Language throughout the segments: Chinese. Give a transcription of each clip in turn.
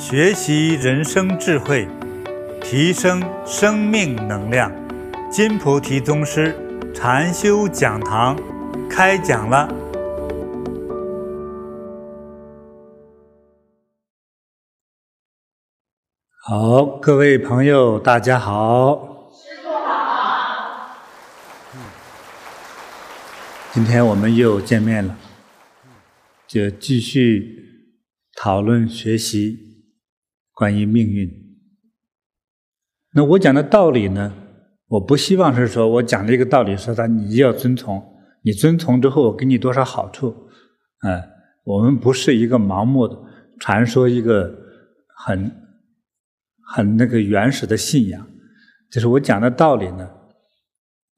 学习人生智慧，提升生命能量。金菩提宗师禅修讲堂开讲了。好，各位朋友，大家好。师父好。今天我们又见面了，就继续讨论学习。关于命运，那我讲的道理呢？我不希望是说我讲了一个道理，说他你要遵从，你遵从之后我给你多少好处，哎，我们不是一个盲目的传说，一个很很那个原始的信仰，就是我讲的道理呢，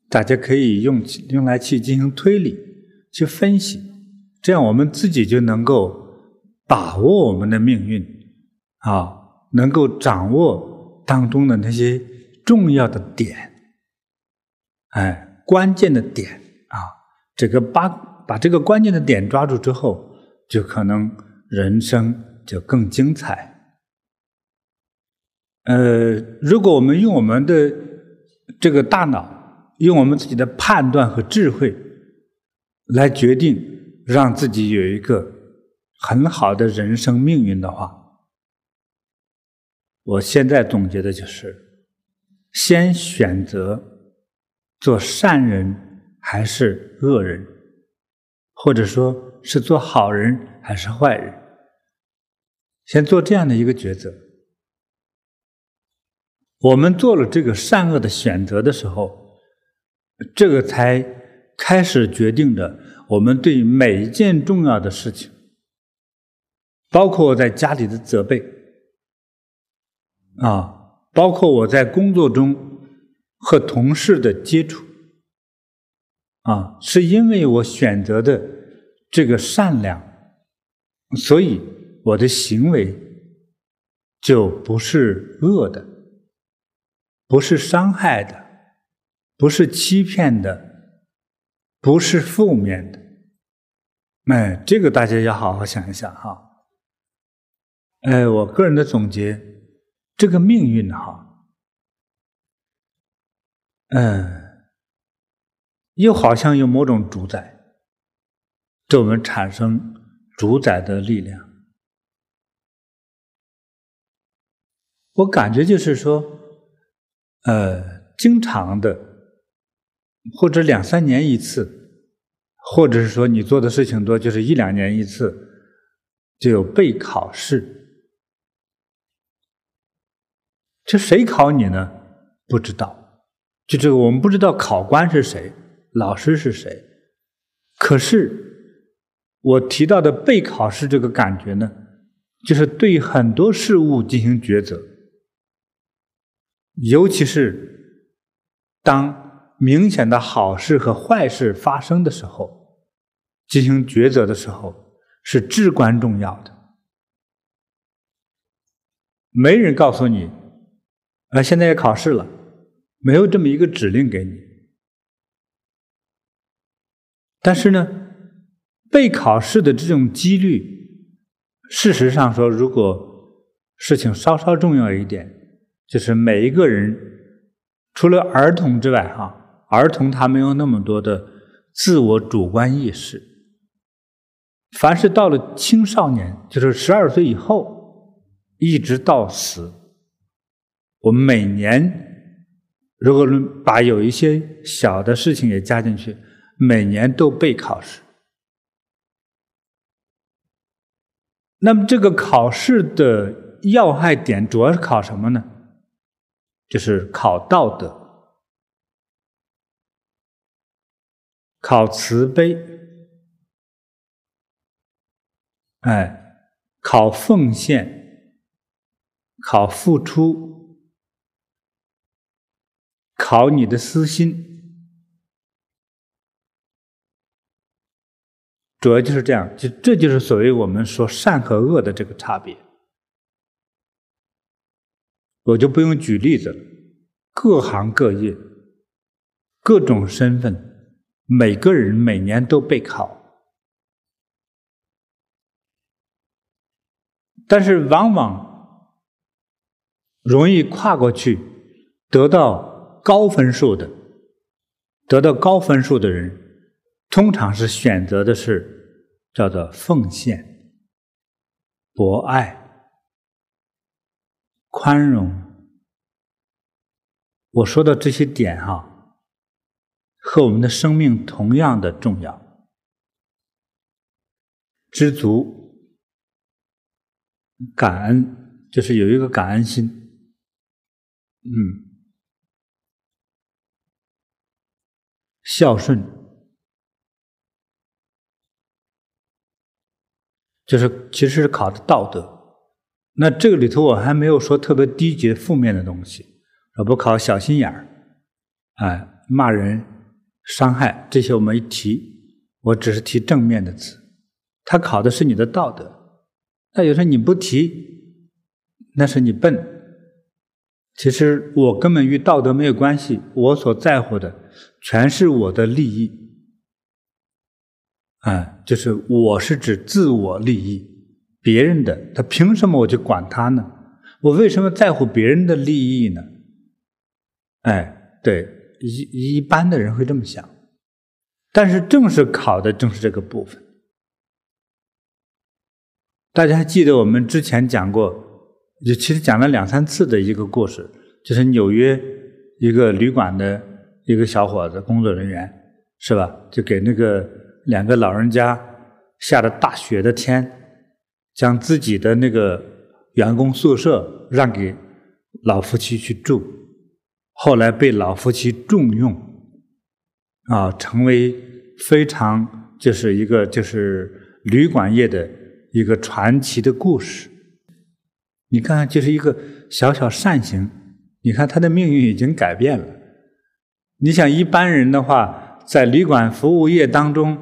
大家可以用用来去进行推理，去分析，这样我们自己就能够把握我们的命运啊。能够掌握当中的那些重要的点，哎，关键的点啊，这个把把这个关键的点抓住之后，就可能人生就更精彩。呃，如果我们用我们的这个大脑，用我们自己的判断和智慧来决定，让自己有一个很好的人生命运的话。我现在总结的就是：先选择做善人还是恶人，或者说是做好人还是坏人，先做这样的一个抉择。我们做了这个善恶的选择的时候，这个才开始决定着我们对每一件重要的事情，包括在家里的责备。啊，包括我在工作中和同事的接触，啊，是因为我选择的这个善良，所以我的行为就不是恶的，不是伤害的，不是欺骗的，不是负面的。哎，这个大家要好好想一想哈。哎，我个人的总结。这个命运哈，嗯，又好像有某种主宰，对我们产生主宰的力量。我感觉就是说，呃，经常的，或者两三年一次，或者是说你做的事情多，就是一两年一次，就有备考试。这谁考你呢？不知道，就这个我们不知道考官是谁，老师是谁。可是我提到的备考试这个感觉呢，就是对很多事物进行抉择，尤其是当明显的好事和坏事发生的时候，进行抉择的时候是至关重要的。没人告诉你。啊，现在要考试了，没有这么一个指令给你。但是呢，被考试的这种几率，事实上说，如果事情稍稍重要一点，就是每一个人，除了儿童之外，哈，儿童他没有那么多的自我主观意识。凡是到了青少年，就是十二岁以后，一直到死。我们每年，如果能把有一些小的事情也加进去，每年都备考试。那么这个考试的要害点主要是考什么呢？就是考道德，考慈悲，哎，考奉献，考付出。考你的私心，主要就是这样，就这就是所谓我们说善和恶的这个差别。我就不用举例子了，各行各业、各种身份，每个人每年都备考，但是往往容易跨过去，得到高分数的，得到高分数的人，通常是选择的是叫做奉献、博爱、宽容。我说的这些点哈，和我们的生命同样的重要。知足、感恩，就是有一个感恩心。嗯，孝顺，就是其实是考的道德。那这个里头我还没有说特别低级、负面的东西。我不考小心眼儿，哎，骂人、伤害这些我们一提，我只是提正面的词。他考的是你的道德，那有时候你不提，那是你笨。其实我根本与道德没有关系，我所在乎的全是我的利益。哎，就是我是指自我利益，别人的他凭什么我去管他呢？我为什么在乎别人的利益呢？哎，对，一一般的人会这么想，但是正是考的正是这个部分。大家还记得我们之前讲过，就其实讲了两三次的一个故事，就是纽约一个旅馆的一个小伙子，工作人员是吧？就给那个两个老人家下着大雪的天，将自己的那个员工宿舍让给老夫妻去住。后来被老夫妻重用，啊，成为非常就是一个就是旅馆业的一个传奇的故事。你看，就是一个小小善行，你看他的命运已经改变了。你想一般人的话，在旅馆服务业当中，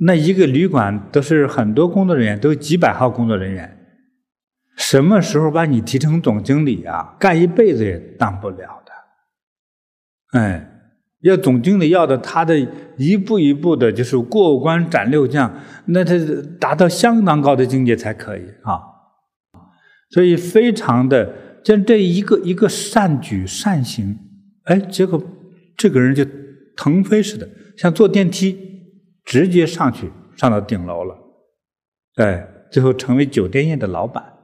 那一个旅馆都是很多工作人员，都几百号工作人员，什么时候把你提成总经理啊？干一辈子也当不了的。哎，要总经理要的，他的一步一步的，就是过关斩六将，那他达到相当高的境界才可以啊。所以非常的，像这一个一个善举善行，哎，结果这个人就腾飞似的，像坐电梯直接上去，上到顶楼了，哎，最后成为酒店业的老板，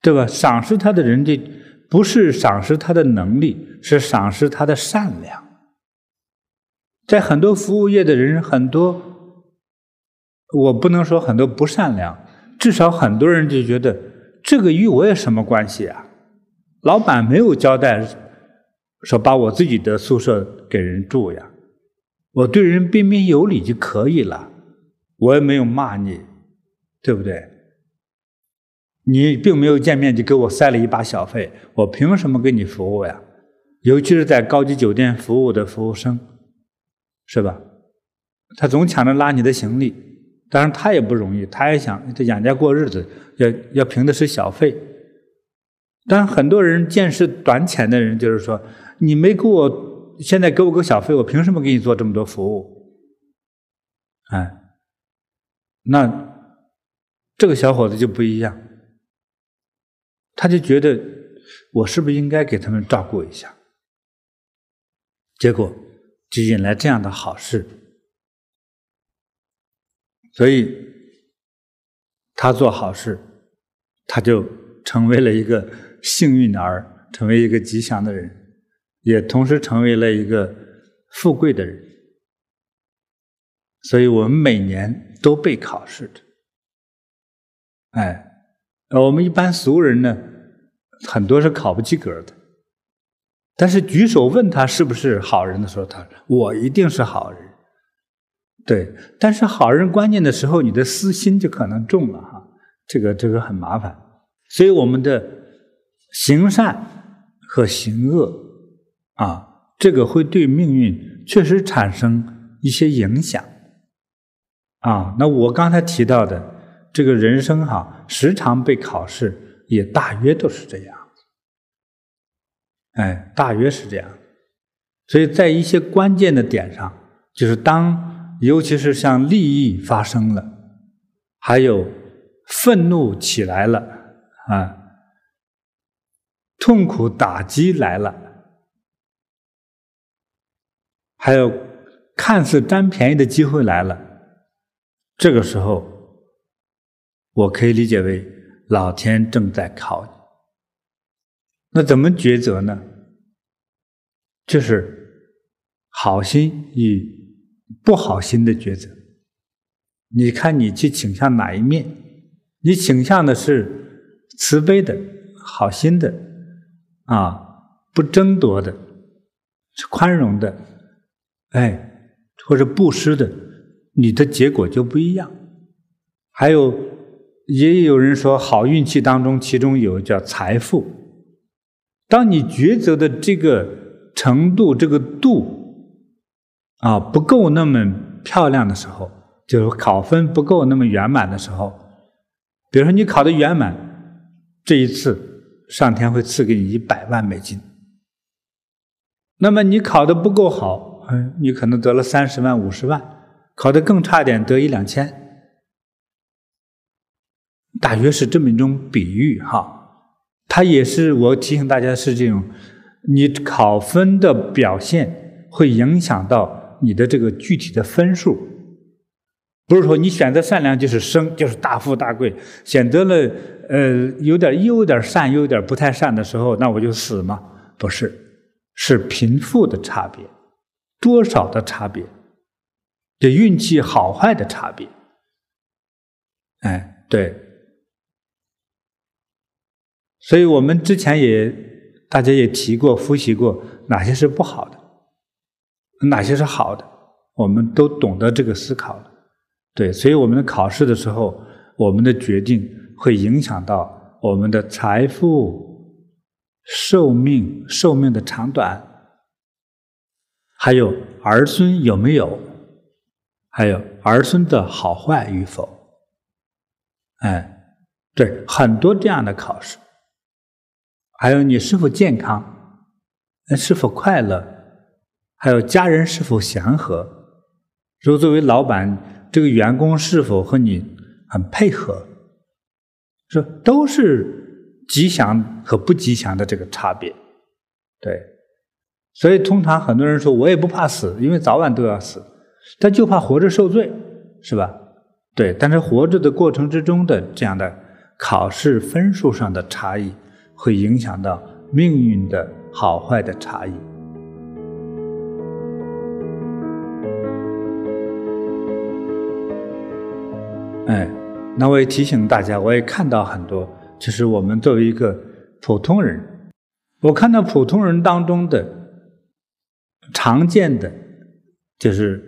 对吧？赏识他的人就。不是赏识他的能力，是赏识他的善良。在很多服务业的人，很多，我不能说很多不善良，至少很多人就觉得这个与我有什么关系啊？老板没有交代说把我自己的宿舍给人住呀，我对人彬彬有礼就可以了，我也没有骂你，对不对？你并没有见面就给我塞了一把小费，我凭什么给你服务呀？尤其是在高级酒店服务的服务生，是吧？他总抢着拉你的行李，当然他也不容易，他也想他养家过日子，要要凭的是小费。但很多人见识短浅的人，就是说，你没给我，现在给我个小费，我凭什么给你做这么多服务？哎，那这个小伙子就不一样。他就觉得我是不是应该给他们照顾一下？结果就引来这样的好事，所以他做好事，他就成为了一个幸运儿，成为一个吉祥的人，也同时成为了一个富贵的人。所以我们每年都被考试的，哎。我们一般俗人呢，很多是考不及格的。但是举手问他是不是好人的时候，他说我一定是好人。对，但是好人关键的时候，你的私心就可能重了哈，这个这个很麻烦。所以我们的行善和行恶啊，这个会对命运确实产生一些影响啊。那我刚才提到的。这个人生哈，时常被考试，也大约都是这样。哎，大约是这样。所以在一些关键的点上，就是当，尤其是像利益发生了，还有愤怒起来了，啊，痛苦打击来了，还有看似占便宜的机会来了，这个时候，我可以理解为老天正在考你。那怎么抉择呢？就是好心与不好心的抉择。你看，你去倾向哪一面？你倾向的是慈悲的、好心的，啊，不争夺的，是宽容的，哎，或者布施的，你的结果就不一样。还有，也有人说，好运气当中，其中有叫财富。当你抉择的这个程度、这个度，啊，不够那么漂亮的时候。就是考分不够那么圆满的时候，比如说你考的圆满，这一次上天会赐给你一百万美金。那么你考的不够好，嗯，你可能得了三十万、五十万，考的更差点得一两千，大约是这么一种比喻哈。它也是我提醒大家是这种，你考分的表现会影响到你的这个具体的分数。不是说你选择善良就是生，就是大富大贵；选择了呃有点又有点善，又有点不太善的时候，那我就死吗？不是，是贫富的差别，多少的差别，这运气好坏的差别。哎，对。所以我们之前也大家也提过、复习过，哪些是不好的，哪些是好的，我们都懂得这个思考了。对，所以我们的考试的时候，我们的决定会影响到我们的财富、寿命、寿命的长短，还有儿孙有没有，还有儿孙的好坏与否。哎，对，很多这样的考试，还有你是否健康，是否快乐，还有家人是否祥和。如果作为老板，这个员工是否和你很配合，说都是吉祥和不吉祥的这个差别，对。所以通常很多人说，我也不怕死，因为早晚都要死，他就怕活着受罪，是吧？对。但是活着的过程之中的这样的考试分数上的差异，会影响到命运的好坏的差异。哎，那我也提醒大家，我也看到很多，就是我们作为一个普通人，我看到普通人当中的常见的，就是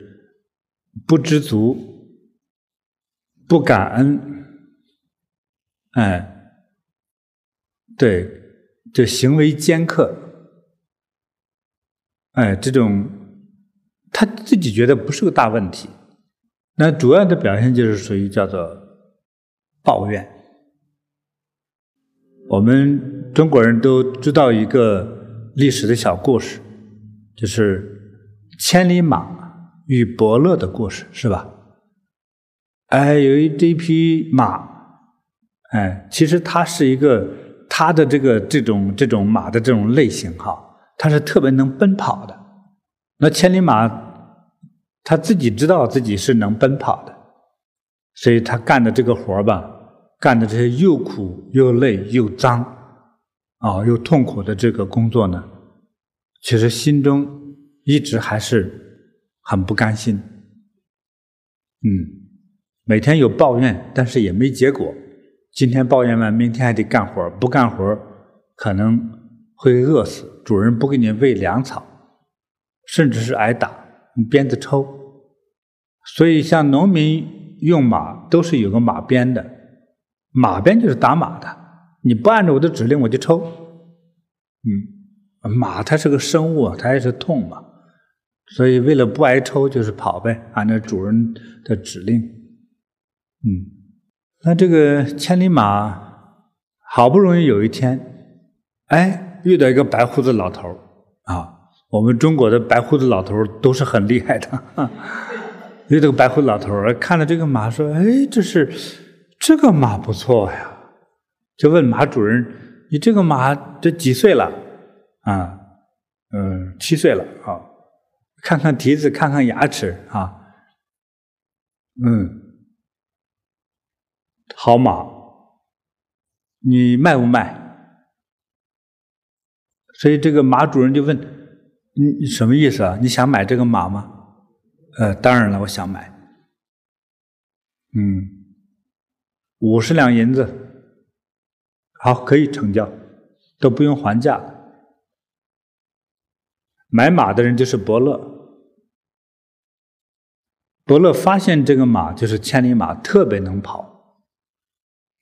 不知足、不感恩，哎，对，就行为尖刻，哎，这种他自己觉得不是个大问题。那主要的表现就是属于叫做抱怨。我们中国人都知道一个历史的小故事，就是千里马与伯乐的故事，是吧？哎，有一这匹马，哎，其实它是一个它的这个这种这种马的这种类型哈，它是特别能奔跑的。那千里马。他自己知道自己是能奔跑的，所以他干的这个活吧，干的这些又苦又累又脏，啊，又痛苦的这个工作呢，其实心中一直还是很不甘心。嗯，每天有抱怨，但是也没结果。今天抱怨完，明天还得干活，不干活可能会饿死，主人不给你喂粮草，甚至是挨打。用鞭子抽，所以像农民用马都是有个马鞭的，马鞭就是打马的。你不按照我的指令，我就抽。嗯，马它是个生物，它也是痛嘛，所以为了不挨抽，就是跑呗，按照主人的指令。嗯，那这个千里马好不容易有一天，哎，遇到一个白胡子老头啊。我们中国的白胡子老头都是很厉害的，遇到个白胡子老头看了这个马说：“哎，这是这个马不错呀，就问马主人：“你这个马这几岁了？”啊，嗯，七岁了啊。看看蹄子，看看牙齿啊。嗯，好马，你卖不卖？所以这个马主人就问：“你什么意思啊？你想买这个马吗？”呃，当然了，我想买。嗯，五十两银子，好，可以成交，都不用还价。买马的人就是伯乐。伯乐发现这个马就是千里马，特别能跑。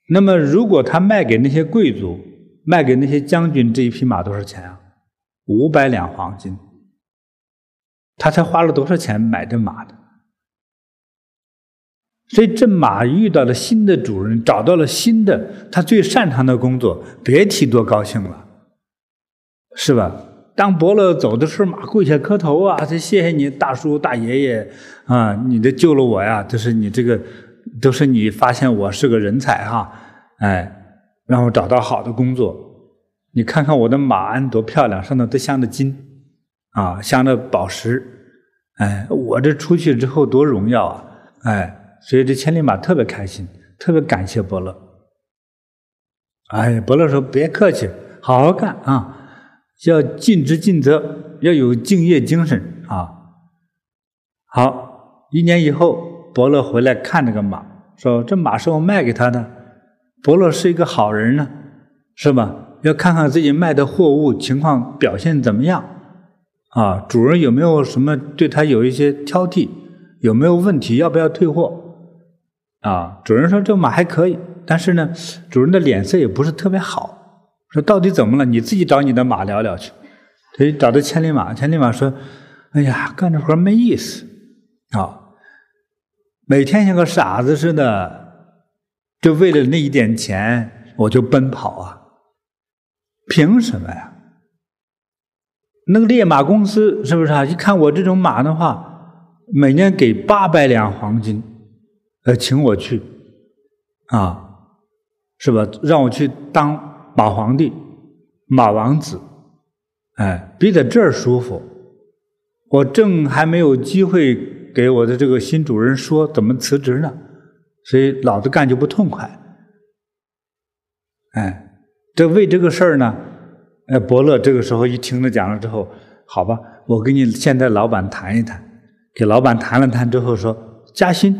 那么，如果他卖给那些贵族，卖给那些将军，这一匹马多少钱啊？五百两黄金。他才花了多少钱买这马的？所以这马遇到了新的主人，找到了新的他最擅长的工作，别提多高兴了，是吧？当伯乐走的时候，马跪下磕头啊，他谢谢你大叔大爷爷啊，你这救了我呀，都是你这个，都是你发现我是个人才哈，哎，让我找到好的工作。你看看我的马鞍多漂亮，上头都镶的金啊，镶的宝石，哎，我这出去之后多荣耀啊，哎。所以这千里马特别开心，特别感谢伯乐。哎，伯乐说：“别客气，好好干啊，要尽职尽责，要有敬业精神啊。”好，一年以后，伯乐回来看这个马，说：“这马是我卖给他的。”伯乐是一个好人呢，是吧？要看看自己卖的货物情况表现怎么样啊？主人有没有什么对他有一些挑剔？有没有问题？要不要退货？啊，主人说这马还可以，但是呢，主人的脸色也不是特别好。说到底怎么了？你自己找你的马聊聊去。所以找到千里马，千里马说：“哎呀，干这活没意思啊，每天像个傻子似的，就为了那一点钱，我就奔跑啊，凭什么呀？那个猎马公司是不是啊？一看我这种马的话，每年给八百两黄金。”呃，请我去，啊，是吧？让我去当马皇帝、马王子，哎，比在这儿舒服。我正还没有机会给我的这个新主人说怎么辞职呢，所以老子干就不痛快。哎，这为这个事儿呢，哎，伯乐这个时候一听他讲了之后，好吧，我跟你现在老板谈一谈，给老板谈了谈之后说加薪。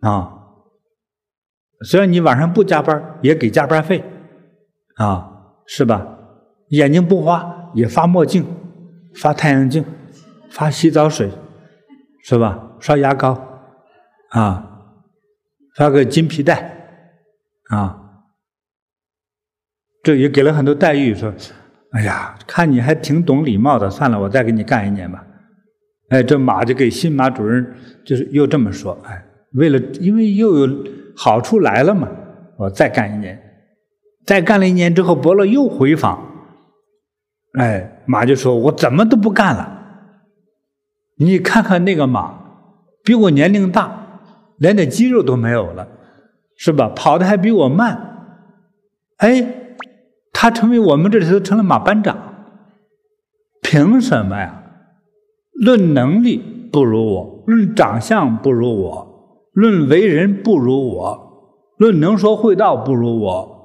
啊，虽然你晚上不加班，也给加班费，啊，是吧？眼睛不花，也发墨镜，发太阳镜，发洗澡水，是吧？刷牙膏，啊，发个金皮带，啊，这也给了很多待遇。说，哎呀，看你还挺懂礼貌的，算了，我再给你干一年吧。哎，这马就给新马主人，就是又这么说，哎。为了，因为又有好处来了嘛，我再干一年，再干了一年之后，伯乐又回访，哎，马就说：“我怎么都不干了？你看看那个马，比我年龄大，连点肌肉都没有了，是吧？跑的还比我慢，哎，他成为我们这里头成了马班长，凭什么呀？论能力不如我，论长相不如我。”论为人不如我，论能说会道不如我，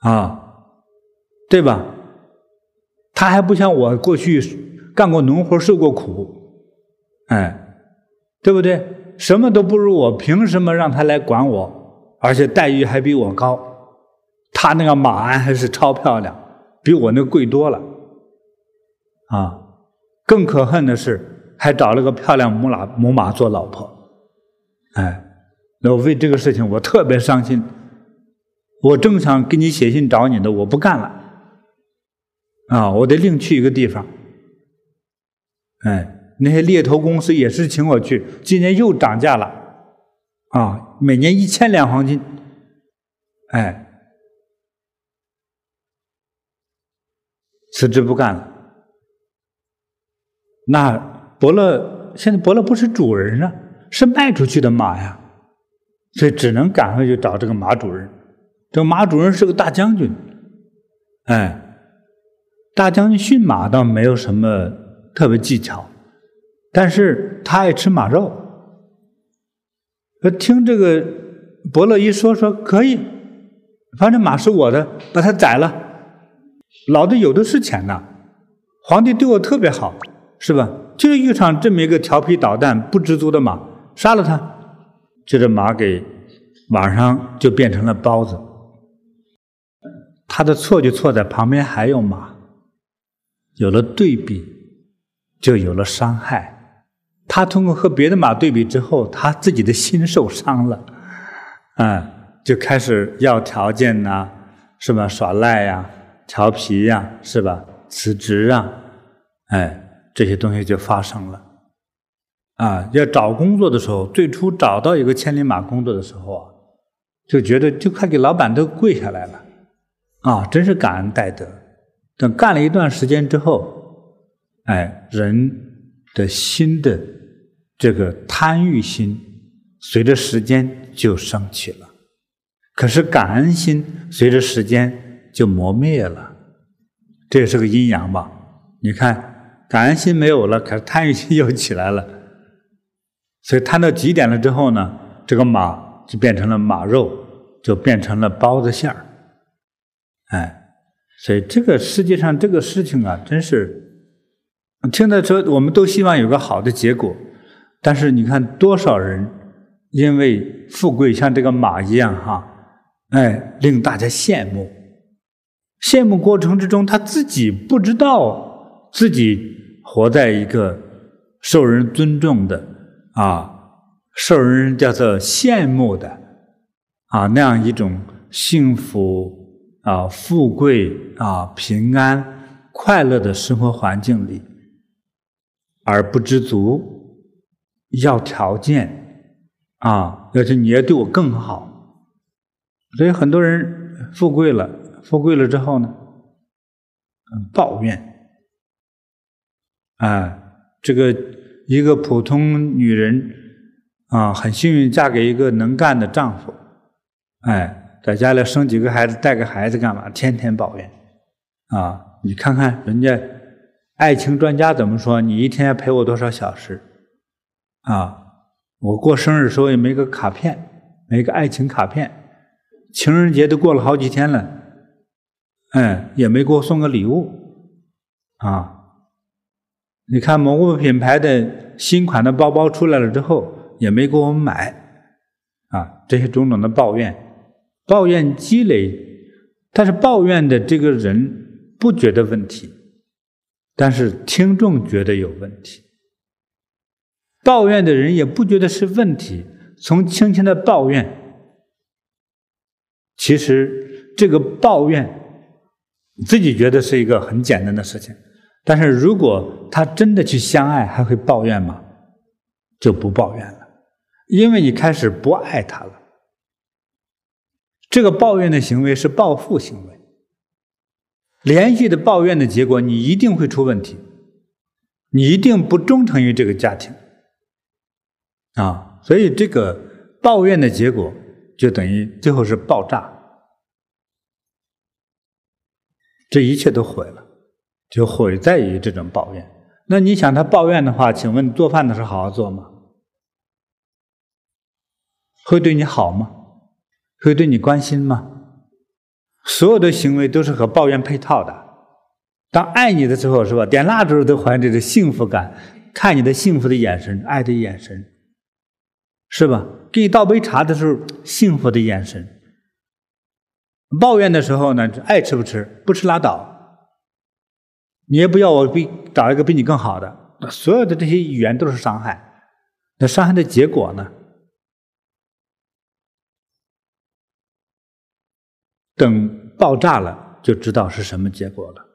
啊，对吧？他还不像我过去干过农活受过苦，哎，对不对？什么都不如我，凭什么让他来管我？而且待遇还比我高，他那个马鞍还是超漂亮，比我那贵多了，啊！更可恨的是，还找了个漂亮母马母马做老婆。哎，那我为这个事情我特别伤心，我正想给你写信找你的，我不干了，啊，我得另去一个地方。哎，那些猎头公司也是请我去，今年又涨价了，啊，每年一千两黄金，哎，辞职不干了。那伯乐现在伯乐不是主人啊。是卖出去的马呀，所以只能赶快去找这个马主人。这马主任是个大将军，哎，大将军驯马倒没有什么特别技巧，但是他爱吃马肉。听这个伯乐一说，说可以，反正马是我的，把它宰了，老子有的是钱呐，皇帝对我特别好，是吧？就是遇上这么一个调皮捣蛋、不知足的马，杀了他，就这马给晚上就变成了包子。他的错就错在旁边还有马，有了对比，就有了伤害。他通过和别的马对比之后，他自己的心受伤了，啊，就开始要条件呐，是吧？耍赖呀，调皮呀，是吧？辞职啊，哎，这些东西就发生了。啊，要找工作的时候，最初找到一个千里马工作的时候啊，就觉得就快给老板都跪下来了，啊，真是感恩戴德。等干了一段时间之后，哎，人的心的。这个贪欲心随着时间就升起了，可是感恩心随着时间就磨灭了，这也是个阴阳吧？你看，感恩心没有了，可是贪欲心又起来了，所以贪到极点了之后呢，这个马就变成了马肉，就变成了包子馅儿，哎，所以这个世界上这个事情啊，真是听到说，我们都希望有个好的结果。但是你看多少人因为富贵像这个马一样哈，哎，令大家羡慕。羡慕过程之中，他自己不知道自己活在一个受人尊重的啊，受人叫做羡慕的啊那样一种幸福啊、富贵啊、平安、快乐的生活环境里，而不知足。要条件啊，要是你要对我更好，所以很多人富贵了，富贵了之后呢，抱怨，啊，这个一个普通女人啊，很幸运嫁给一个能干的丈夫，哎，在家里生几个孩子，带个孩子干嘛？天天抱怨，啊，你看看人家爱情专家怎么说？你一天要陪我多少小时？啊，我过生日时候也没个卡片，没个爱情卡片，情人节都过了好几天了，哎，也没给我送个礼物，啊，你看某个品牌的新款的包包出来了之后，也没给我们买，啊，这些种种的抱怨，抱怨积累，但是抱怨的这个人不觉得问题，但是听众觉得有问题。抱怨的人也不觉得是问题，从轻轻的抱怨，其实这个抱怨自己觉得是一个很简单的事情，但是如果他真的去相爱，还会抱怨吗？就不抱怨了，因为你开始不爱他了。这个抱怨的行为是报复行为，连续的抱怨的结果，你一定会出问题，你一定不忠诚于这个家庭。啊，所以这个抱怨的结果就等于最后是爆炸，这一切都毁了，就毁在于这种抱怨。那你想他抱怨的话，请问做饭的时候好好做吗？会对你好吗？会对你关心吗？所有的行为都是和抱怨配套的。当爱你的时候，是吧？点蜡烛都怀着这幸福感，看你的幸福的眼神，爱的眼神。是吧？给你倒杯茶的时候，幸福的眼神；抱怨的时候呢，爱吃不吃，不吃拉倒。你也不要我比找一个比你更好的，所有的这些语言都是伤害。那伤害的结果呢？等爆炸了，就知道是什么结果了。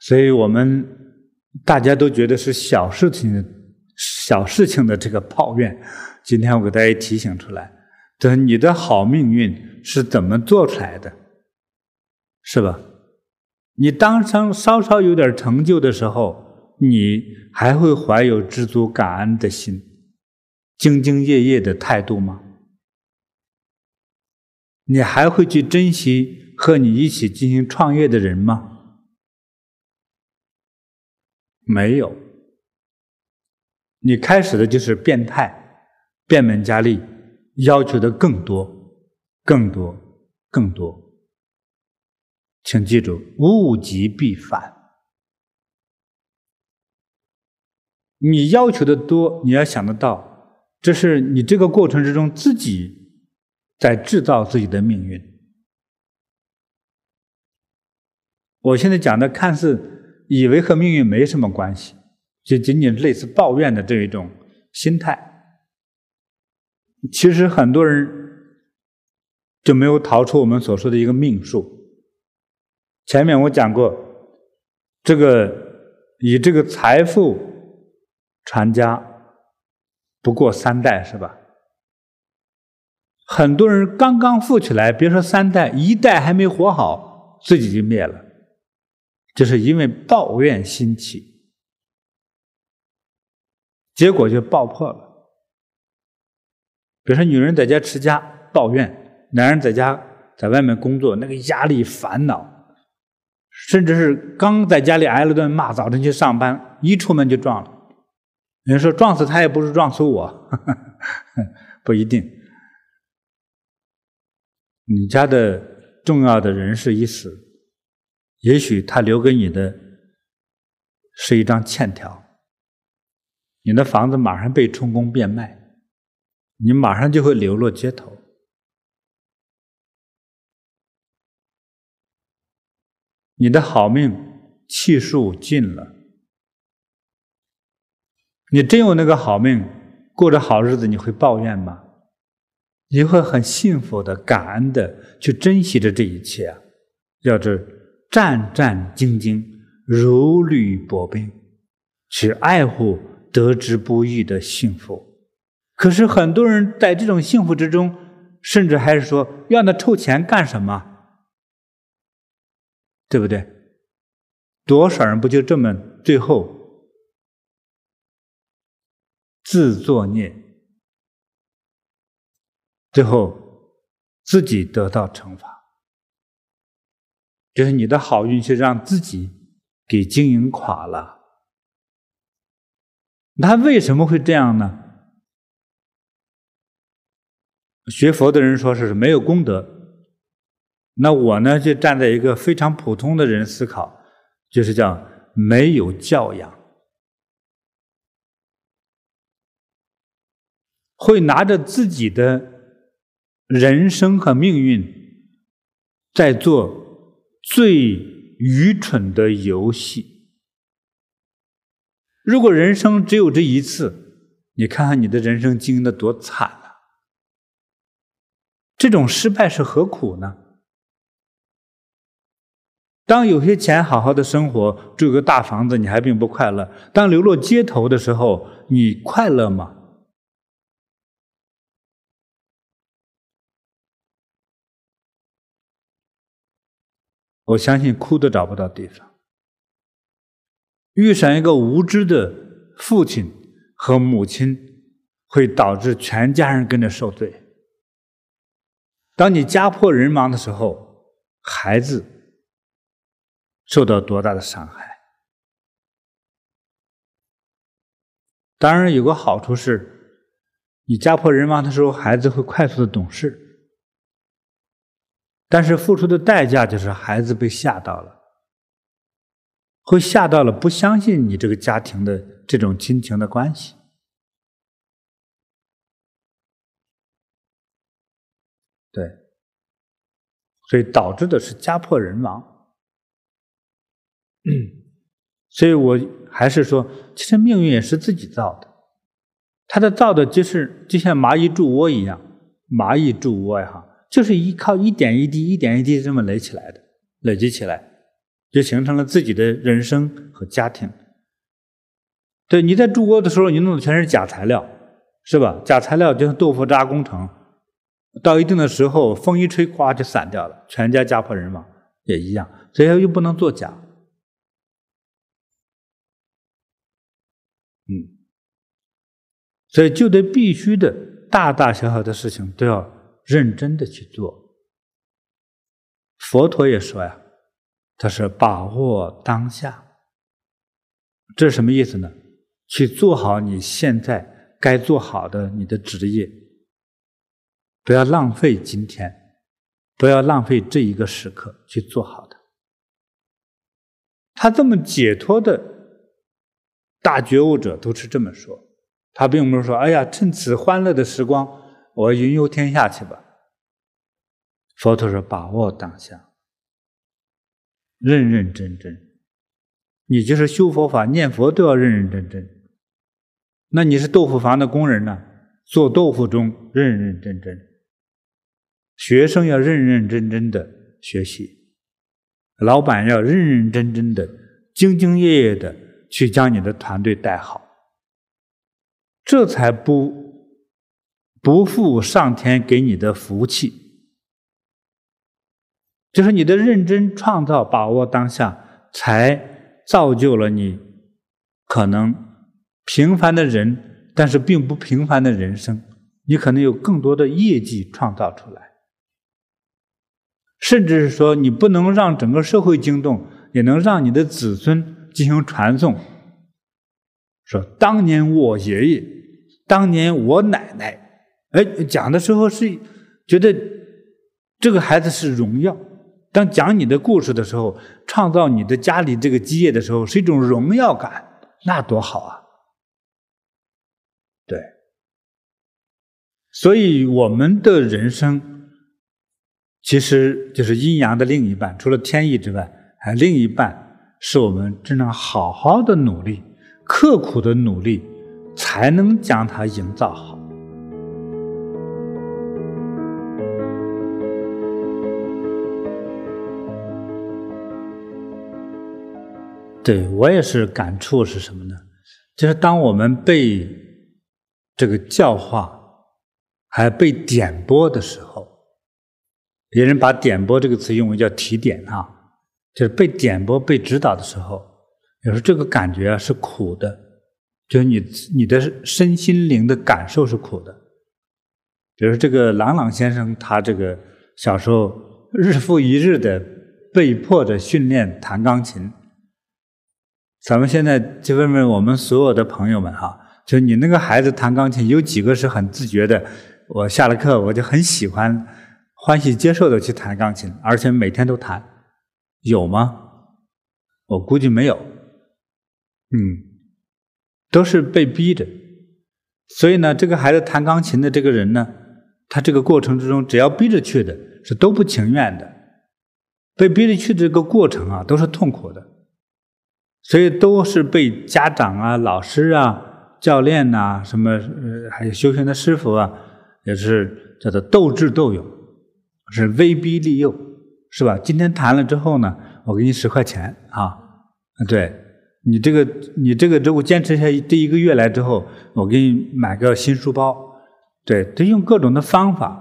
所以我们。大家都觉得是小事情，小事情的这个抱怨，今天我给大家提醒出来，就是你的好命运是怎么做出来的，是吧？你当上稍稍有点成就的时候，你还会怀有知足感恩的心，兢兢业业的态度吗？你还会去珍惜和你一起进行创业的人吗？没有。你开始的就是变态，变本加厉，要求的更多，更多，更多。请记住，物极必反。你要求的多，你要想得到，这是你这个过程之中自己在制造自己的命运。我现在讲的看似以为和命运没什么关系，就仅仅类似抱怨的这一种心态。其实很多人就没有逃出我们所说的一个命数。前面我讲过，这个以这个财富。传家不过三代是吧？很多人刚刚富起来，别说三代，一代还没活好，自己就灭了，就是因为抱怨心起，结果就爆破了。比如说，女人在家持家抱怨，男人在家在外面工作，那个压力烦恼，甚至是刚在家里挨了顿骂，早晨去上班，一出门就撞了。人说撞死他也不是撞死我，不一定。你家的重要的人士一死，也许他留给你的是一张欠条，你的房子马上被充公变卖，你马上就会流落街头。你的好命气数尽了。你真有那个好命，过着好日子，你会抱怨吗？你会很幸福的、感恩的去珍惜着这一切啊！要这战战兢兢、如履薄冰，去爱护得之不易的幸福。可是很多人在这种幸福之中，甚至还是说要那臭钱干什么？对不对？多少人不就这么最后？自作孽，最后自己得到惩罚，就是你的好运气让自己给经营垮了。他为什么会这样呢？学佛的人说是没有功德，那我呢就站在一个非常普通的人思考，就是叫没有教养。会拿着自己的人生和命运，在做最愚蠢的游戏。如果人生只有这一次，你看看你的人生经营的多惨啊！这种失败是何苦呢？当有些钱好好的生活，住个大房子，你还并不快乐；当流落街头的时候，你快乐吗？我相信哭都找不到地方。遇上一个无知的父亲和母亲，会导致全家人跟着受罪。当你家破人亡的时候，孩子受到多大的伤害？当然，有个好处是，你家破人亡的时候，孩子会快速的懂事。但是付出的代价就是孩子被吓到了，会吓到了，不相信你这个家庭的这种亲情的关系，对，所以导致的是家破人亡。所以我还是说，其实命运也是自己造的，他的造的就是就像蚂蚁筑窝一样，蚂蚁筑窝呀。就是依靠一点一滴、一点一滴这么累起来的，累积起来，就形成了自己的人生和家庭。对，你在筑窝的时候，你弄的全是假材料，是吧？假材料就像豆腐渣工程，到一定的时候，风一吹，咵就散掉了，全家家破人亡，也一样。所以又不能作假。嗯，所以就得必须的大大小小的事情都要认真的去做。佛陀也说呀，他是把握当下，这是什么意思呢？去做好你现在该做好的你的职业，不要浪费今天，不要浪费这一个时刻去做好的。他这么解脱的大觉悟者都是这么说，他并不是说：“哎呀，趁此欢乐的时光，我云游天下去吧。”佛陀说：“把握当下，认认真真。你就是修佛法、念佛都要认认真真。”那你是豆腐房的工人呢？做豆腐中认认真真，学生要认认真真的学习，老板要认认真真的、兢兢业业的去将你的团队带好，这才不不负上天给你的福气。就是你的认真创造、把握当下，才造就了你可能。平凡的人，但是并不平凡的人生，你可能有更多的业绩创造出来，甚至是说，你不能让整个社会惊动，也能让你的子孙进行传颂。说当年我爷爷，当年我奶奶，哎，讲的时候是觉得这个孩子是荣耀；当讲你的故事的时候，创造你的家里这个基业的时候，是一种荣耀感，那多好啊！对，所以我们的人生其实就是阴阳的另一半，除了天意之外，还另一半是我们只能好好的努力、刻苦的努力，才能将它营造好。对，我也是感触是什么呢？就是当我们被这个教化还被点拨的时候，别人把“点拨”这个词用为叫提点啊，就是被点拨、被指导的时候，有时候这个感觉啊是苦的，就是你你的身心灵的感受是苦的。比如这个郎朗先生，他这个小时候日复一日的被迫着训练弹钢琴，咱们现在就问问我们所有的朋友们哈。就你那个孩子弹钢琴，有几个是很自觉的？我下了课，我就很喜欢、欢喜接受的去弹钢琴，而且每天都弹，有吗？我估计没有。嗯，都是被逼着。所以呢，这个孩子弹钢琴的这个人呢，他这个过程之中，只要逼着去的，是都不情愿的。被逼着去的这个过程啊，都是痛苦的，所以都是被家长啊、老师啊。教练呐、什么呃，还有修行的师傅啊，也是叫做斗智斗勇，是威逼利诱，是吧？今天谈了之后呢，我给你十块钱啊，对你这个你这个如果坚持下这一个月来之后，我给你买个新书包，对，他用各种的方法，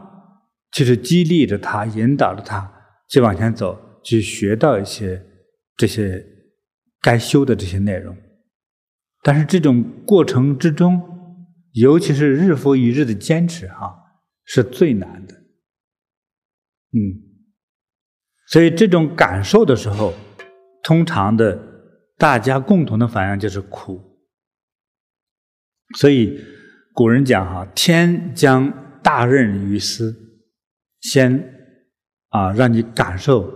就是激励着他，引导着他去往前走，去学到一些这些该修的这些内容。但是这种过程之中，尤其是日复一日的坚持，哈，是最难的。嗯，所以这种感受的时候，通常的大家共同的反应就是苦。所以古人讲哈，天将大任于斯，先啊让你感受，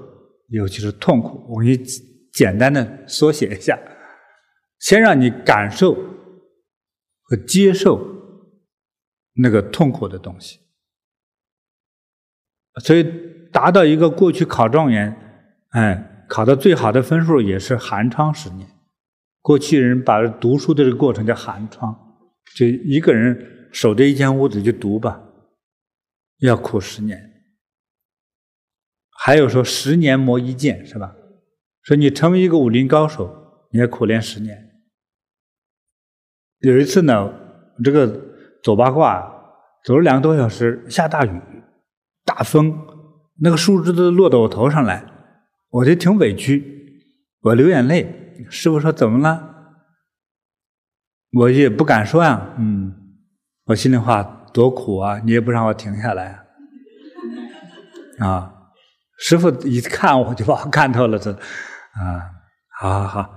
尤其是痛苦。我给你简单的缩写一下。先让你感受和接受那个痛苦的东西，所以达到一个过去考状元，哎，考到最好的分数也是寒窗十年。过去人把读书的这个过程叫寒窗，就一个人守着一间屋子就读吧，要苦十年。还有说十年磨一剑，是吧？说你成为一个武林高手，你要苦练十年。有一次呢，这个走八卦，走了两个多小时，下大雨，大风，那个树枝都落到我头上来，我就挺委屈，我流眼泪。师傅说怎么了？我也不敢说呀，嗯，我心里话多苦啊！你也不让我停下来啊！师傅一看我就把我看透了，这啊，好好好，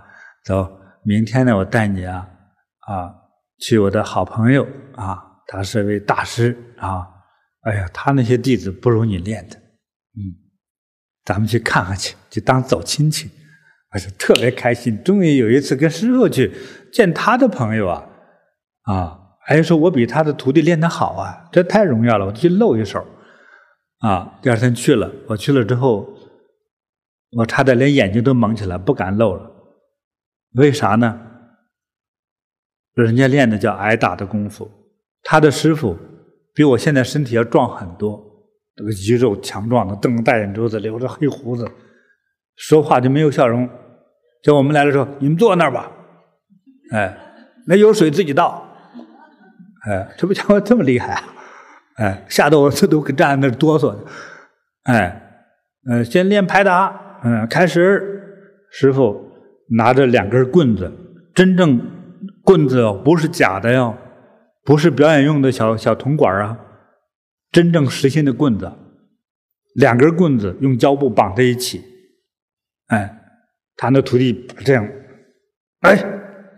走，明天呢，我带你啊啊去我的好朋友啊，他是位大师啊，哎呀，他那些弟子不如你练的，嗯，咱们去看看去，就当走亲戚，我就特别开心，终于有一次跟师傅去见他的朋友啊，啊，还说我比他的徒弟练得好啊，这太荣耀了，我就去露一手。啊，第二天去了，我去了之后，我差点连眼睛都蒙起来，不敢露了。为啥呢？人家练的叫挨打的功夫，他的师傅比我现在身体要壮很多，这个肌肉强壮的，瞪着大眼珠子，留着黑胡子，说话就没有笑容。叫我们来的时候，你们坐那儿吧，哎，那有水自己倒，哎，这不家伙这么厉害啊？哎，吓得我这都给站在那哆嗦。哎，呃，先练拍打，嗯，开始。师傅拿着两根棍子，真正棍子哦，不是假的哟，不是表演用的小小铜管啊，真正实心的棍子，两根棍子用胶布绑在一起。哎，他那徒弟这样，哎，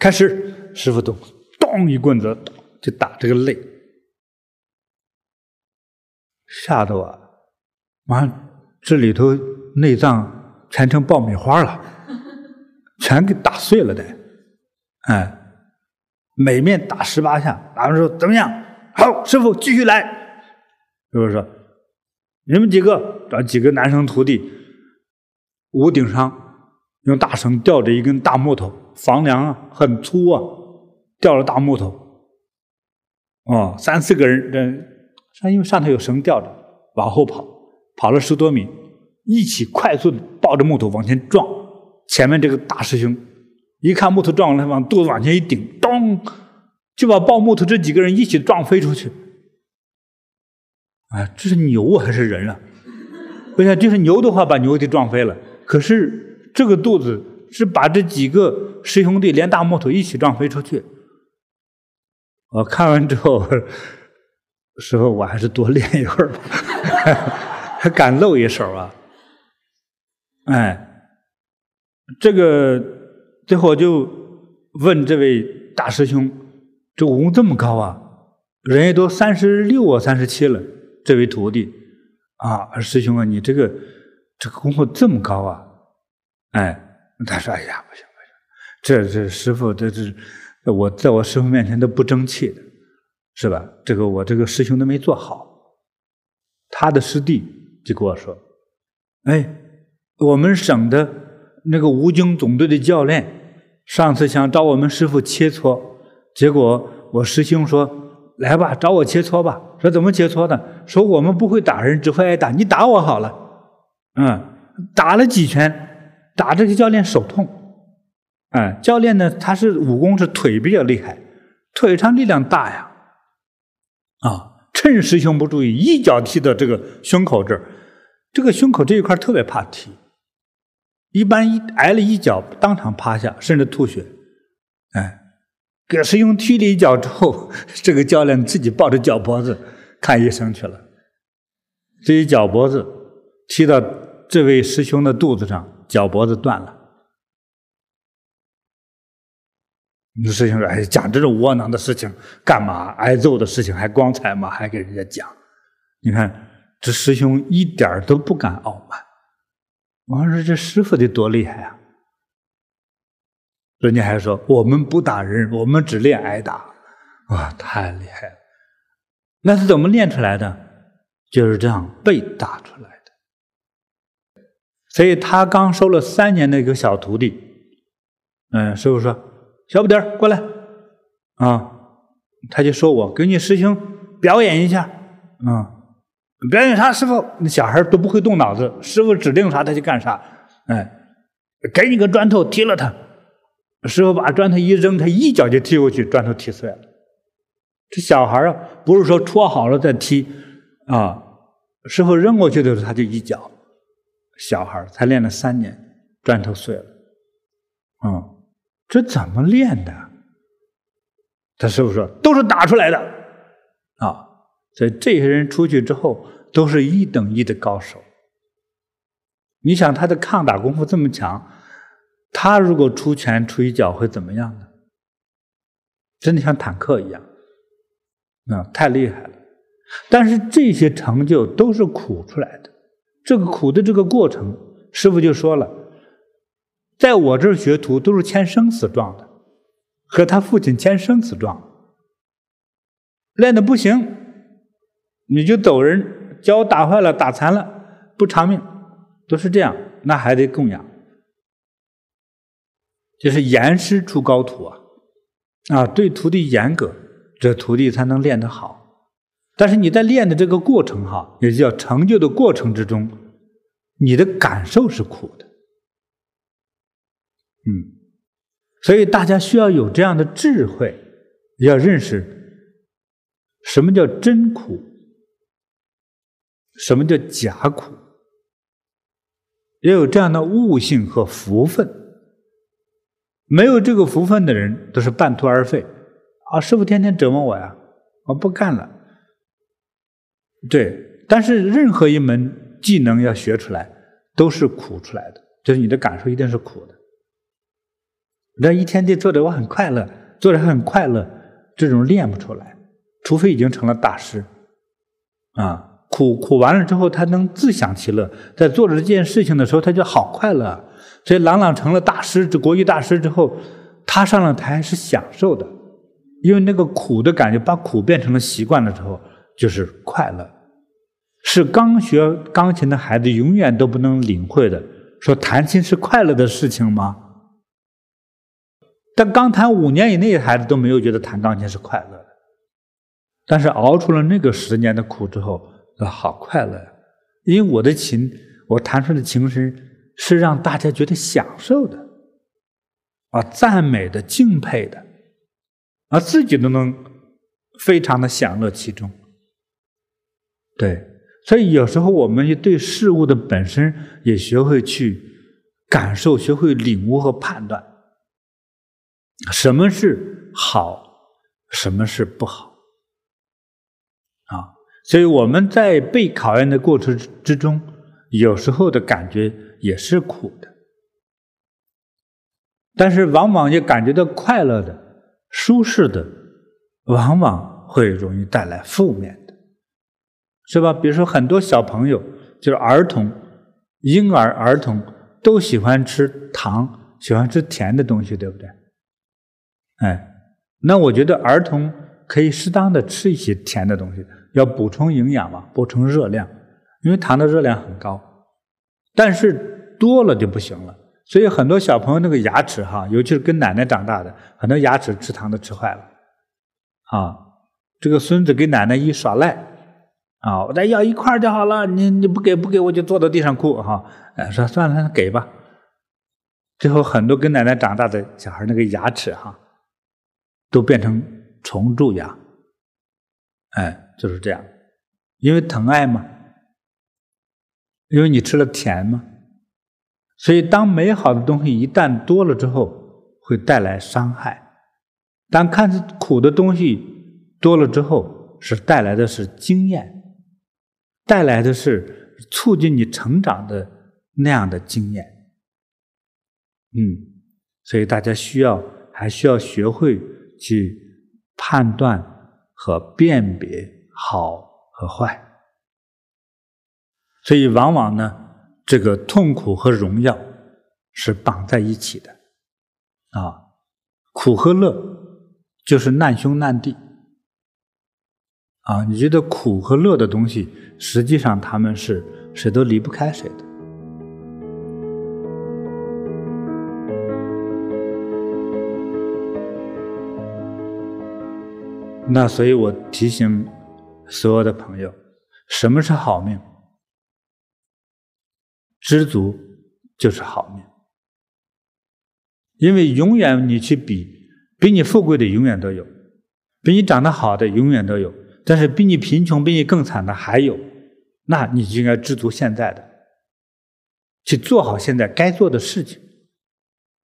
开始，师傅咚咚一棍子就打这个肋。吓得我，妈，这里头内脏全成爆米花了，全给打碎了的，哎，每面打十八下，咱们说怎么样？好，师傅继续来。师傅说，你们几个找几个男生徒弟，屋顶上用大绳吊着一根大木头，房梁啊很粗啊，吊着大木头，哦，三四个人这。上因为上头有绳吊着，往后跑，跑了十多米，一起快速的抱着木头往前撞。前面这个大师兄一看木头撞了，往肚子往前一顶，咚，就把抱木头这几个人一起撞飞出去。哎，这是牛还是人啊？我想，就是牛的话，把牛给撞飞了。可是这个肚子是把这几个师兄弟连大木头一起撞飞出去。我看完之后。时候我还是多练一会儿吧，还敢露一手啊？哎，这个最后就问这位大师兄：“这武功这么高啊？人家都三十六啊，三十七了，这位徒弟啊，师兄啊，你这个这个功夫这么高啊？”哎，他说：“哎呀，不行不行，这这师傅这这我在我师傅面前都不争气的。”是吧？这个我这个师兄都没做好，他的师弟就跟我说：“哎，我们省的那个武警总队的教练上次想找我们师傅切磋，结果我师兄说：‘来吧，找我切磋吧。’说怎么切磋呢？说我们不会打人，只会挨打，你打我好了。嗯，打了几拳，打这个教练手痛。哎，教练呢，他是武功是腿比较厉害，腿上力量大呀。”啊！趁师兄不注意，一脚踢到这个胸口这儿，这个胸口这一块特别怕踢，一般一挨了一脚，当场趴下，甚至吐血。哎，给师兄踢了一脚之后，这个教练自己抱着脚脖子看医生去了。这一脚脖子踢到这位师兄的肚子上，脚脖子断了。你师兄说：“哎，讲这种窝囊的事情干嘛？挨揍的事情还光彩吗？还给人家讲？你看这师兄一点都不敢傲慢。我说这师傅得多厉害啊！人家还说我们不打人，我们只练挨打。哇，太厉害了！那是怎么练出来的？就是这样被打出来的。所以他刚收了三年的一个小徒弟，嗯，师傅说。”小不点儿过来，啊，他就说我给你师兄表演一下，啊，表演啥？师傅，那小孩都不会动脑子，师傅指定啥他就干啥，哎，给你个砖头踢了他，师傅把砖头一扔，他一脚就踢过去，砖头踢碎了。这小孩啊，不是说戳好了再踢，啊，师傅扔过去的时候他就一脚，小孩才练了三年，砖头碎了，啊。这怎么练的？他师傅说：“都是打出来的，啊。所以这些人出去之后，都是一等一的高手。你想他的抗打功夫这么强，他如果出拳出一脚会怎么样呢？真的像坦克一样，啊，太厉害了。但是这些成就都是苦出来的。这个苦的这个过程，师傅就说了，在我这儿学徒都是签生死状的，和他父亲签生死状，练的不行，你就走人，脚打坏了，打残了，不偿命。都是这样，那还得供养，就是严师出高徒啊，啊，对徒弟严格，这徒弟才能练得好。但是你在练的这个过程哈，也叫成就的过程之中，你的感受是苦的，嗯，所以大家需要有这样的智慧，要认识什么叫真苦，什么叫假苦。也有这样的悟性和福分，没有这个福分的人都是半途而废。啊，师傅天天折磨我呀，我不干了。对，但是任何一门技能要学出来，都是苦出来的，就是你的感受一定是苦的。那一天就做的我很快乐，做的很快乐，这种练不出来，除非已经成了大师，啊。苦苦完了之后，他能自享其乐，在做着这件事情的时候，他就好快乐。所以，郎朗成了大师，这国际大师之后，他上了台是享受的，因为那个苦的感觉，把苦变成了习惯了之后，就是快乐。是刚学钢琴的孩子永远都不能领会的，说弹琴是快乐的事情吗？但刚弹五年以内的孩子都没有觉得弹钢琴是快乐的，但是熬出了那个十年的苦之后。好快乐呀！因为我的琴，我弹出的琴声是让大家觉得享受的，啊，赞美的、敬佩的，啊，自己都能非常的享乐其中。对，所以有时候我们对事物的本身也学会去感受，学会领悟和判断，什么是好，什么是不好。所以我们在被考验的过程之中，有时候的感觉也是苦的，但是往往也感觉到快乐的、舒适的，往往会容易带来负面的，是吧？比如说很多小朋友，就是儿童、婴儿、儿童都喜欢吃糖，喜欢吃甜的东西，对不对？哎，那我觉得儿童可以适当的吃一些甜的东西。要补充营养嘛，补充热量，因为糖的热量很高，但是多了就不行了。所以很多小朋友那个牙齿哈，尤其是跟奶奶长大的，很多牙齿吃糖都吃坏了。啊，这个孙子给奶奶一耍赖，啊，我再要一块就好了，你你不给不给我就坐到地上哭哈。哎，说算了，给吧。最后很多跟奶奶长大的小孩那个牙齿哈，都变成虫蛀牙。哎。就是这样，因为疼爱嘛，因为你吃了甜嘛，所以当美好的东西一旦多了之后，会带来伤害；当看似苦的东西多了之后，是带来的是经验，带来的是促进你成长的那样的经验。嗯，所以大家需要还需要学会去判断和辨别。好和坏，所以往往呢，这个痛苦和荣耀是绑在一起的，啊，苦和乐就是难兄难弟，啊，你觉得苦和乐的东西，实际上他们是谁都离不开谁的。那所以我提醒。所有的朋友，什么是好命？知足就是好命。因为永远你去比，比你富贵的永远都有，比你长得好的永远都有，但是比你贫穷、比你更惨的还有，那你就应该知足现在的，去做好现在该做的事情。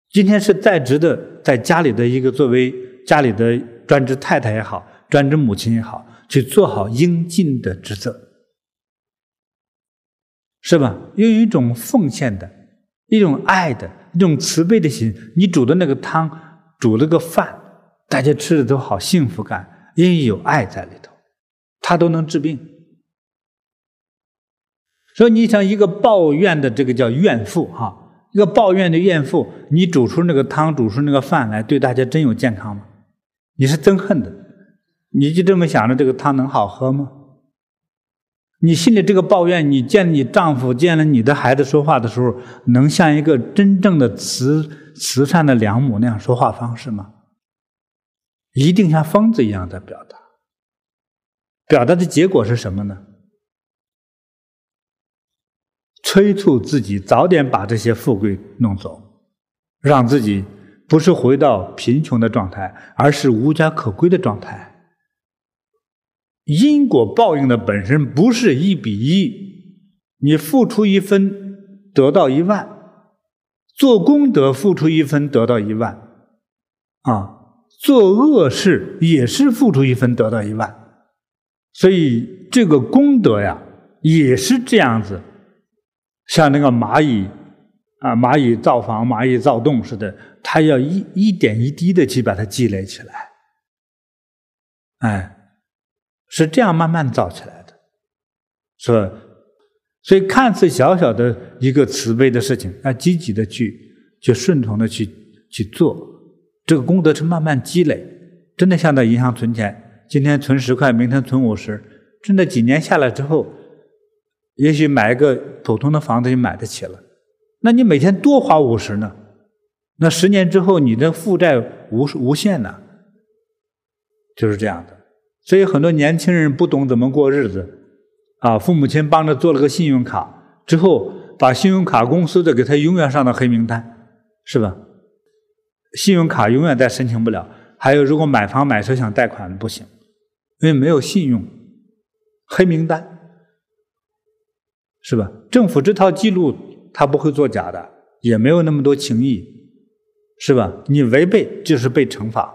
今天是在职的，在家里的一个作为家里的专职太太也好。专职母亲也好，去做好应尽的职责，是吧？用一种奉献的、一种爱的、一种慈悲的心，你煮的那个汤，煮了个饭，大家吃的都好幸福感，因为有爱在里头，它都能治病。所以你想一个抱怨的这个叫怨妇哈，一个抱怨的怨妇，你煮出那个汤，煮出那个饭来，对大家真有健康吗？你是憎恨的，你就这么想着这个汤能好喝吗？你心里这个抱怨，你见你丈夫、见了你的孩子说话的时候，能像一个真正的慈慈善的良母那样说话方式吗？一定像疯子一样在表达，表达的结果是什么呢？催促自己早点把这些富贵弄走，让自己不是回到贫穷的状态，而是无家可归的状态。因果报应的本身不是一比一，你付出一分得到一万，做功德付出一分得到一万，啊，做恶事也是付出一分得到一万，所以这个功德呀，也是这样子。像那个蚂蚁啊，蚂蚁造房、蚂蚁造洞似的，它要一一点一滴的去把它积累起来，哎，是这样慢慢造起来的，是吧？所以看似小小的一个慈悲的事情，要积极的去，去顺从的去去做，这个功德是慢慢积累，真的像在银行存钱，今天存十块，明天存五十，真的几年下来之后。也许买一个普通的房子就买得起了，那你每天多花五十呢？那十年之后你的负债无无限呢？就是这样的。所以很多年轻人不懂怎么过日子，啊，父母亲帮着做了个信用卡之后，把信用卡公司的给他永远上到黑名单，是吧？信用卡永远再申请不了。还有，如果买房买车想贷款不行，因为没有信用，黑名单。是吧？政府这套记录他不会作假的，也没有那么多情谊，是吧？你违背就是被惩罚，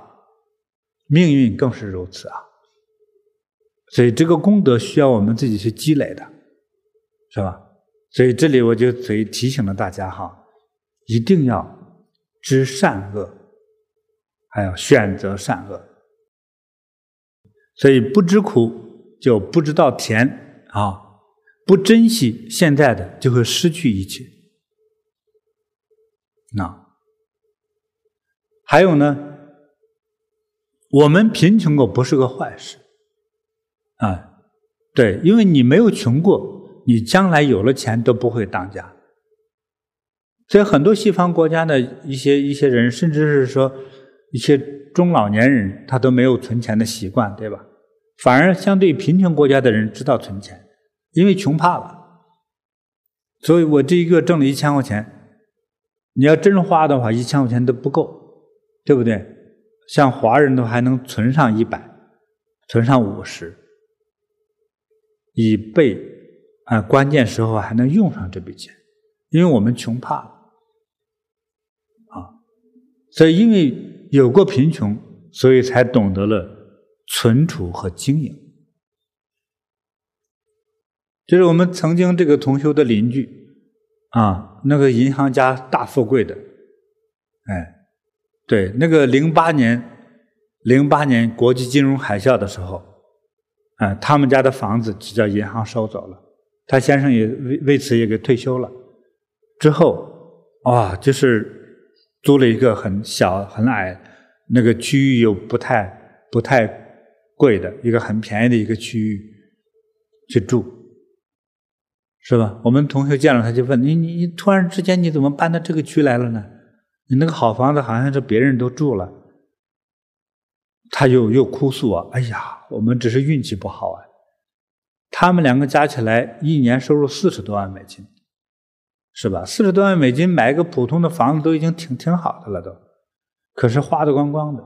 命运更是如此啊。所以这个功德需要我们自己去积累的，是吧？所以这里我就所以提醒了大家哈，一定要知善恶，还要选择善恶。所以不知苦就不知道甜啊。不珍惜现在的，就会失去一切。那还有呢？我们贫穷过不是个坏事啊，对，因为你没有穷过，你将来有了钱都不会当家。所以很多西方国家的一些一些人，甚至是说一些中老年人，他都没有存钱的习惯，对吧？反而相对贫穷国家的人知道存钱。因为穷怕了，所以我这一个挣了一千块钱，你要真花的话，一千块钱都不够，对不对？像华人都还能存上一百，存上五十，以备啊关键时候还能用上这笔钱，因为我们穷怕了啊，所以因为有过贫穷，所以才懂得了存储和经营。就是我们曾经这个同修的邻居，啊，那个银行家大富贵的，哎，对，那个零八年，零八年国际金融海啸的时候，啊，他们家的房子就叫银行收走了，他先生也为为此也给退休了，之后，啊，就是租了一个很小很矮，那个区域又不太不太贵的一个很便宜的一个区域去住。是吧？我们同学见了他就问你：“你你突然之间你怎么搬到这个区来了呢？你那个好房子好像是别人都住了。”他又又哭诉啊：“哎呀，我们只是运气不好啊！他们两个加起来一年收入四十多万美金，是吧？四十多万美金买一个普通的房子都已经挺挺好的了都，可是花的光光的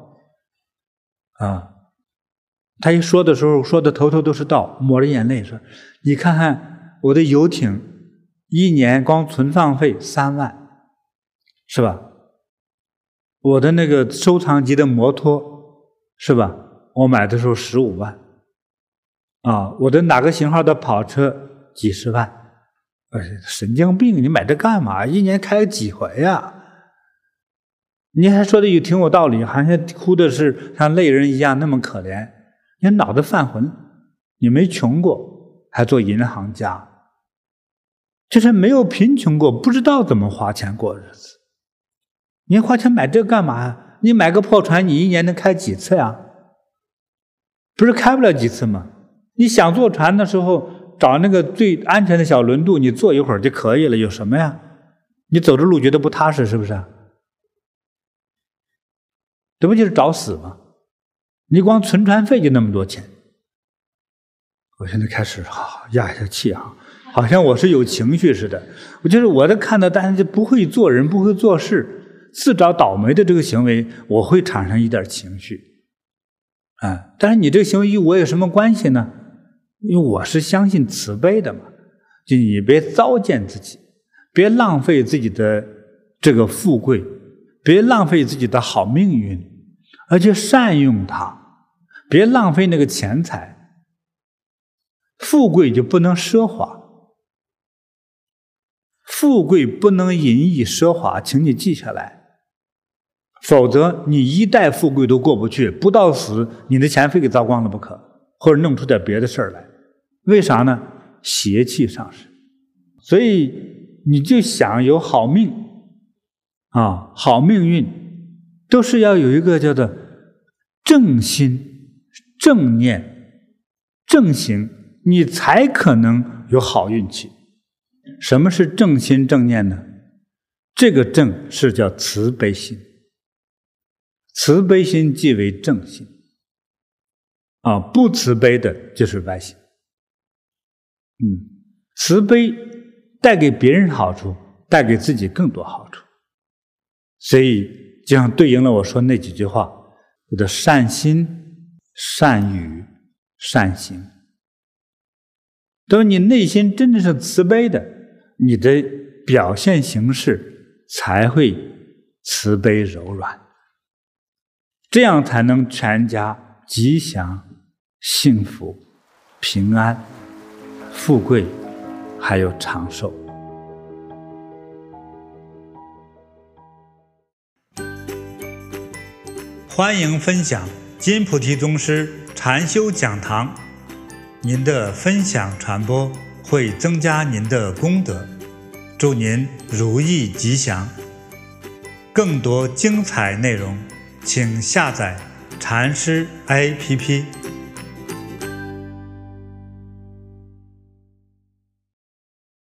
啊！他一说的时候说的头头都是道，抹着眼泪说：‘你看看。’我的游艇一年光存放费三万，是吧？我的那个收藏级的摩托，是吧？我买的时候十五万，啊，我的哪个型号的跑车几十万，呃，神经病，你买这干嘛？一年开几回呀？你还说的有挺有道理，好像哭的是像泪人一样那么可怜。你脑子犯浑，你没穷过，还做银行家，就是没有贫穷过，不知道怎么花钱过日子。你花钱买这干嘛呀？你买个破船，你一年能开几次呀？不是开不了几次吗？你想坐船的时候，找那个最安全的小轮渡，你坐一会儿就可以了，有什么呀？你走着路觉得不踏实，是不是？这不就是找死吗？你光存船费就那么多钱。我现在开始哈压一下气啊，好像我是有情绪似的。我就是我在看到大家就不会做人、不会做事、自找倒霉的这个行为，我会产生一点情绪啊。但是你这个行为与我有什么关系呢？因为我是相信慈悲的嘛。就你别糟践自己，别浪费自己的这个富贵，别浪费自己的好命运。而且善用它，别浪费那个钱财。富贵就不能奢华，富贵不能淫逸奢华，请你记下来，否则你一代富贵都过不去，不到死你的钱非给糟光了不可，或者弄出点别的事儿来。为啥呢？邪气上身，所以你就想有好命啊，好命运。都是要有一个叫做正心、正念、正行，你才可能有好运气。什么是正心正念呢？这个正是叫慈悲心，慈悲心即为正心。啊，不慈悲的就是歪心。嗯，慈悲带给别人好处，带给自己更多好处，所以。就像对应了我说那几句话，我的善心、善语、善行。等你内心真的是慈悲的，你的表现形式才会慈悲柔软，这样才能全家吉祥、幸福、平安、富贵，还有长寿。欢迎分享金菩提宗师禅修讲堂，您的分享传播会增加您的功德，祝您如意吉祥。更多精彩内容，请下载禅师 APP。